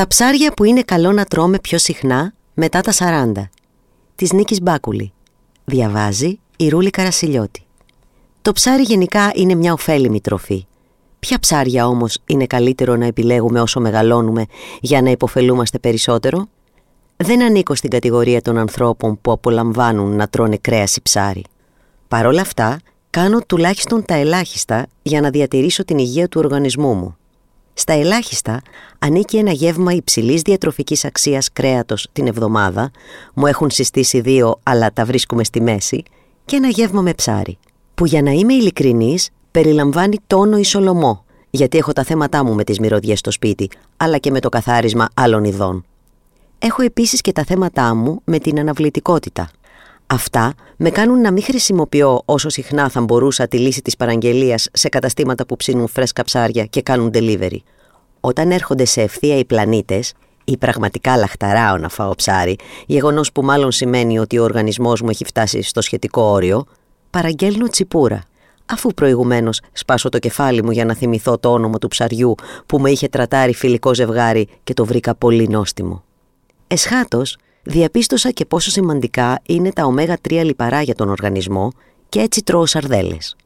Τα ψάρια που είναι καλό να τρώμε πιο συχνά μετά τα 40. Της Νίκης Μπάκουλη. Διαβάζει η Ρούλη Καρασιλιώτη. Το ψάρι γενικά είναι μια ωφέλιμη τροφή. Ποια ψάρια όμως είναι καλύτερο να επιλέγουμε όσο μεγαλώνουμε για να υποφελούμαστε περισσότερο; Δεν ανήκω στην κατηγορία των ανθρώπων που απολαμβάνουν να τρώνε κρέας ή ψάρι. Παρ' όλα αυτά, κάνω τουλάχιστον τα ελάχιστα για να διατηρήσω την υγεία του οργανισμού μου. Στα ελάχιστα ανήκει ένα γεύμα υψηλής διατροφικής αξίας κρέατος την εβδομάδα, μου έχουν συστήσει δύο, αλλά τα βρίσκουμε στη μέση, και ένα γεύμα με ψάρι, που για να είμαι ειλικρινής περιλαμβάνει τόνο ή σολομό, γιατί έχω τα θέματα μου με τις μυρωδιές στο σπίτι, αλλά και με το καθάρισμα άλλων ειδών. Έχω επίσης και τα θέματά μου με την αναβλητικότητα. Αυτά με κάνουν να μην χρησιμοποιώ όσο συχνά θα μπορούσα τη λύση της παραγγελίας σε καταστήματα που ψήνουν φρέσκα ψάρια και κάνουν delivery. Όταν έρχονται σε ευθεία οι πλανήτες, ή πραγματικά λαχταράω να φάω ψάρι, γεγονός που μάλλον σημαίνει ότι ο οργανισμός μου έχει φτάσει στο σχετικό όριο, παραγγέλνω τσιπούρα. Αφού προηγουμένως σπάσω το κεφάλι μου για να θυμηθώ το όνομα του ψαριού που με είχε τρατάρει φιλικό ζευγάρι και το βρήκα πολύ νόστιμο. Εσχάτως, διαπίστωσα και πόσο σημαντικά είναι τα ω3 λιπαρά για τον οργανισμό και έτσι τρώω σαρδέλες.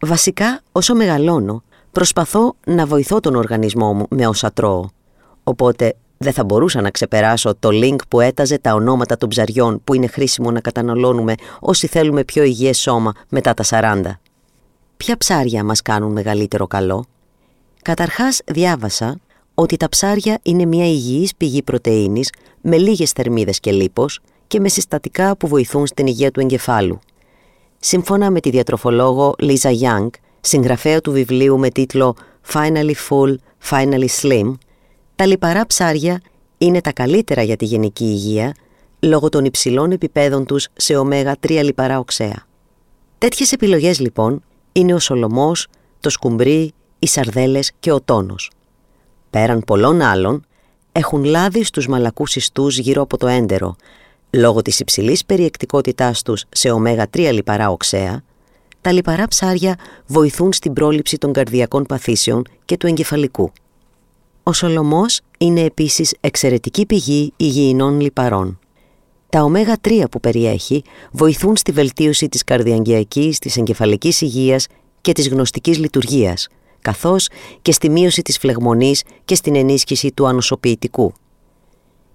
Βασικά, όσο μεγαλώνω, προσπαθώ να βοηθώ τον οργανισμό μου με όσα τρώω. Οπότε δεν θα μπορούσα να ξεπεράσω το link που έταζε τα ονόματα των ψαριών που είναι χρήσιμο να καταναλώνουμε όσοι θέλουμε πιο υγιές σώμα μετά τα 40. Ποια ψάρια μας κάνουν μεγαλύτερο καλό; Καταρχάς διάβασα ότι τα ψάρια είναι μια υγιής πηγή πρωτεΐνης με λίγες θερμίδες και λίπος και με συστατικά που βοηθούν στην υγεία του εγκεφάλου. Σύμφωνα με τη διατροφολόγο Λίζα Young, συγγραφέα του βιβλίου με τίτλο Finally Full, Finally Slim, τα λιπαρά ψάρια είναι τα καλύτερα για τη γενική υγεία λόγω των υψηλών επιπέδων τους σε ωμέγα 3 λιπαρά οξέα. Τέτοιες επιλογές λοιπόν είναι ο σολομός, το σκουμπρί, οι σαρδέλες και ο τόνος πέραν πολλών άλλων, έχουν λάδι στους μαλακούς ιστούς γύρω από το έντερο, λόγω της υψηλής περιεκτικότητάς τους σε ω3 λιπαρά οξέα, τα λιπαρά ψάρια βοηθούν στην πρόληψη των καρδιακών παθήσεων και του εγκεφαλικού. Ο σολομός είναι επίσης εξαιρετική πηγή υγιεινών λιπαρών. Τα ω3 που περιέχει βοηθούν στη βελτίωση της καρδιαγγειακής, της εγκεφαλικής υγείας και της γνωστικής λειτουργίας, καθώς και στη μείωση της φλεγμονής και στην ενίσχυση του ανοσοποιητικού.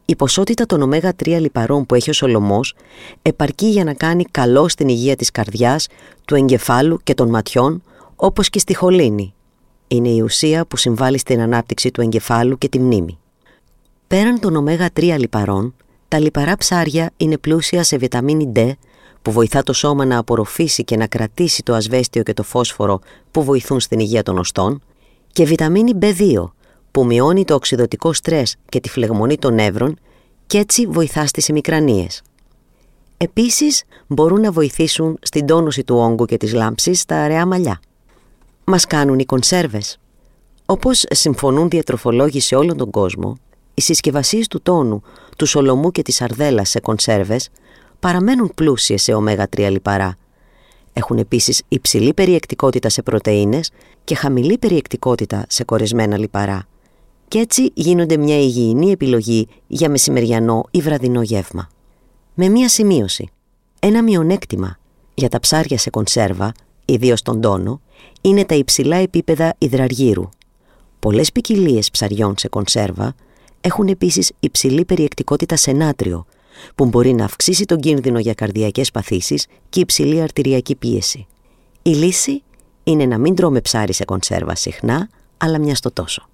Η ποσότητα των ω3 λιπαρών που έχει ο Σολομός επαρκεί για να κάνει καλό στην υγεία της καρδιάς, του εγκεφάλου και των ματιών, όπως και στη χολίνη. Είναι η ουσία που συμβάλλει στην ανάπτυξη του εγκεφάλου και τη μνήμη. Πέραν των ω3 λιπαρών, τα λιπαρά ψάρια είναι πλούσια σε βιταμίνη D, που βοηθά το σώμα να απορροφήσει και να κρατήσει το ασβέστιο και το φόσφορο που βοηθούν στην υγεία των οστών και βιταμίνη B2 που μειώνει το οξυδοτικό στρες και τη φλεγμονή των νεύρων και έτσι βοηθά στις ημικρανίες. Επίσης μπορούν να βοηθήσουν στην τόνωση του όγκου και της λάμψης στα αραιά μαλλιά. Μας κάνουν οι κονσέρβες. Όπως συμφωνούν διατροφολόγοι σε όλον τον κόσμο, οι συσκευασίες του τόνου, του σολομού και της αρδέλας σε κονσέρβες παραμένουν πλούσιες σε ω3 λιπαρά. Έχουν επίσης υψηλή περιεκτικότητα σε πρωτεΐνες και χαμηλή περιεκτικότητα σε κορεσμένα λιπαρά. Και έτσι γίνονται μια υγιεινή επιλογή για μεσημεριανό ή βραδινό γεύμα. Με μία σημείωση. Ένα μειονέκτημα για τα ψάρια σε κονσέρβα, ιδίως τον τόνο, είναι τα υψηλά επίπεδα υδραργύρου. Πολλές ποικιλίες ψαριών σε κονσέρβα έχουν επίσης υψηλή περιεκτικότητα σε νάτριο, που μπορεί να αυξήσει τον κίνδυνο για καρδιακές παθήσεις και υψηλή αρτηριακή πίεση. Η λύση είναι να μην τρώμε ψάρι σε κονσέρβα συχνά, αλλά μιας στο τόσο.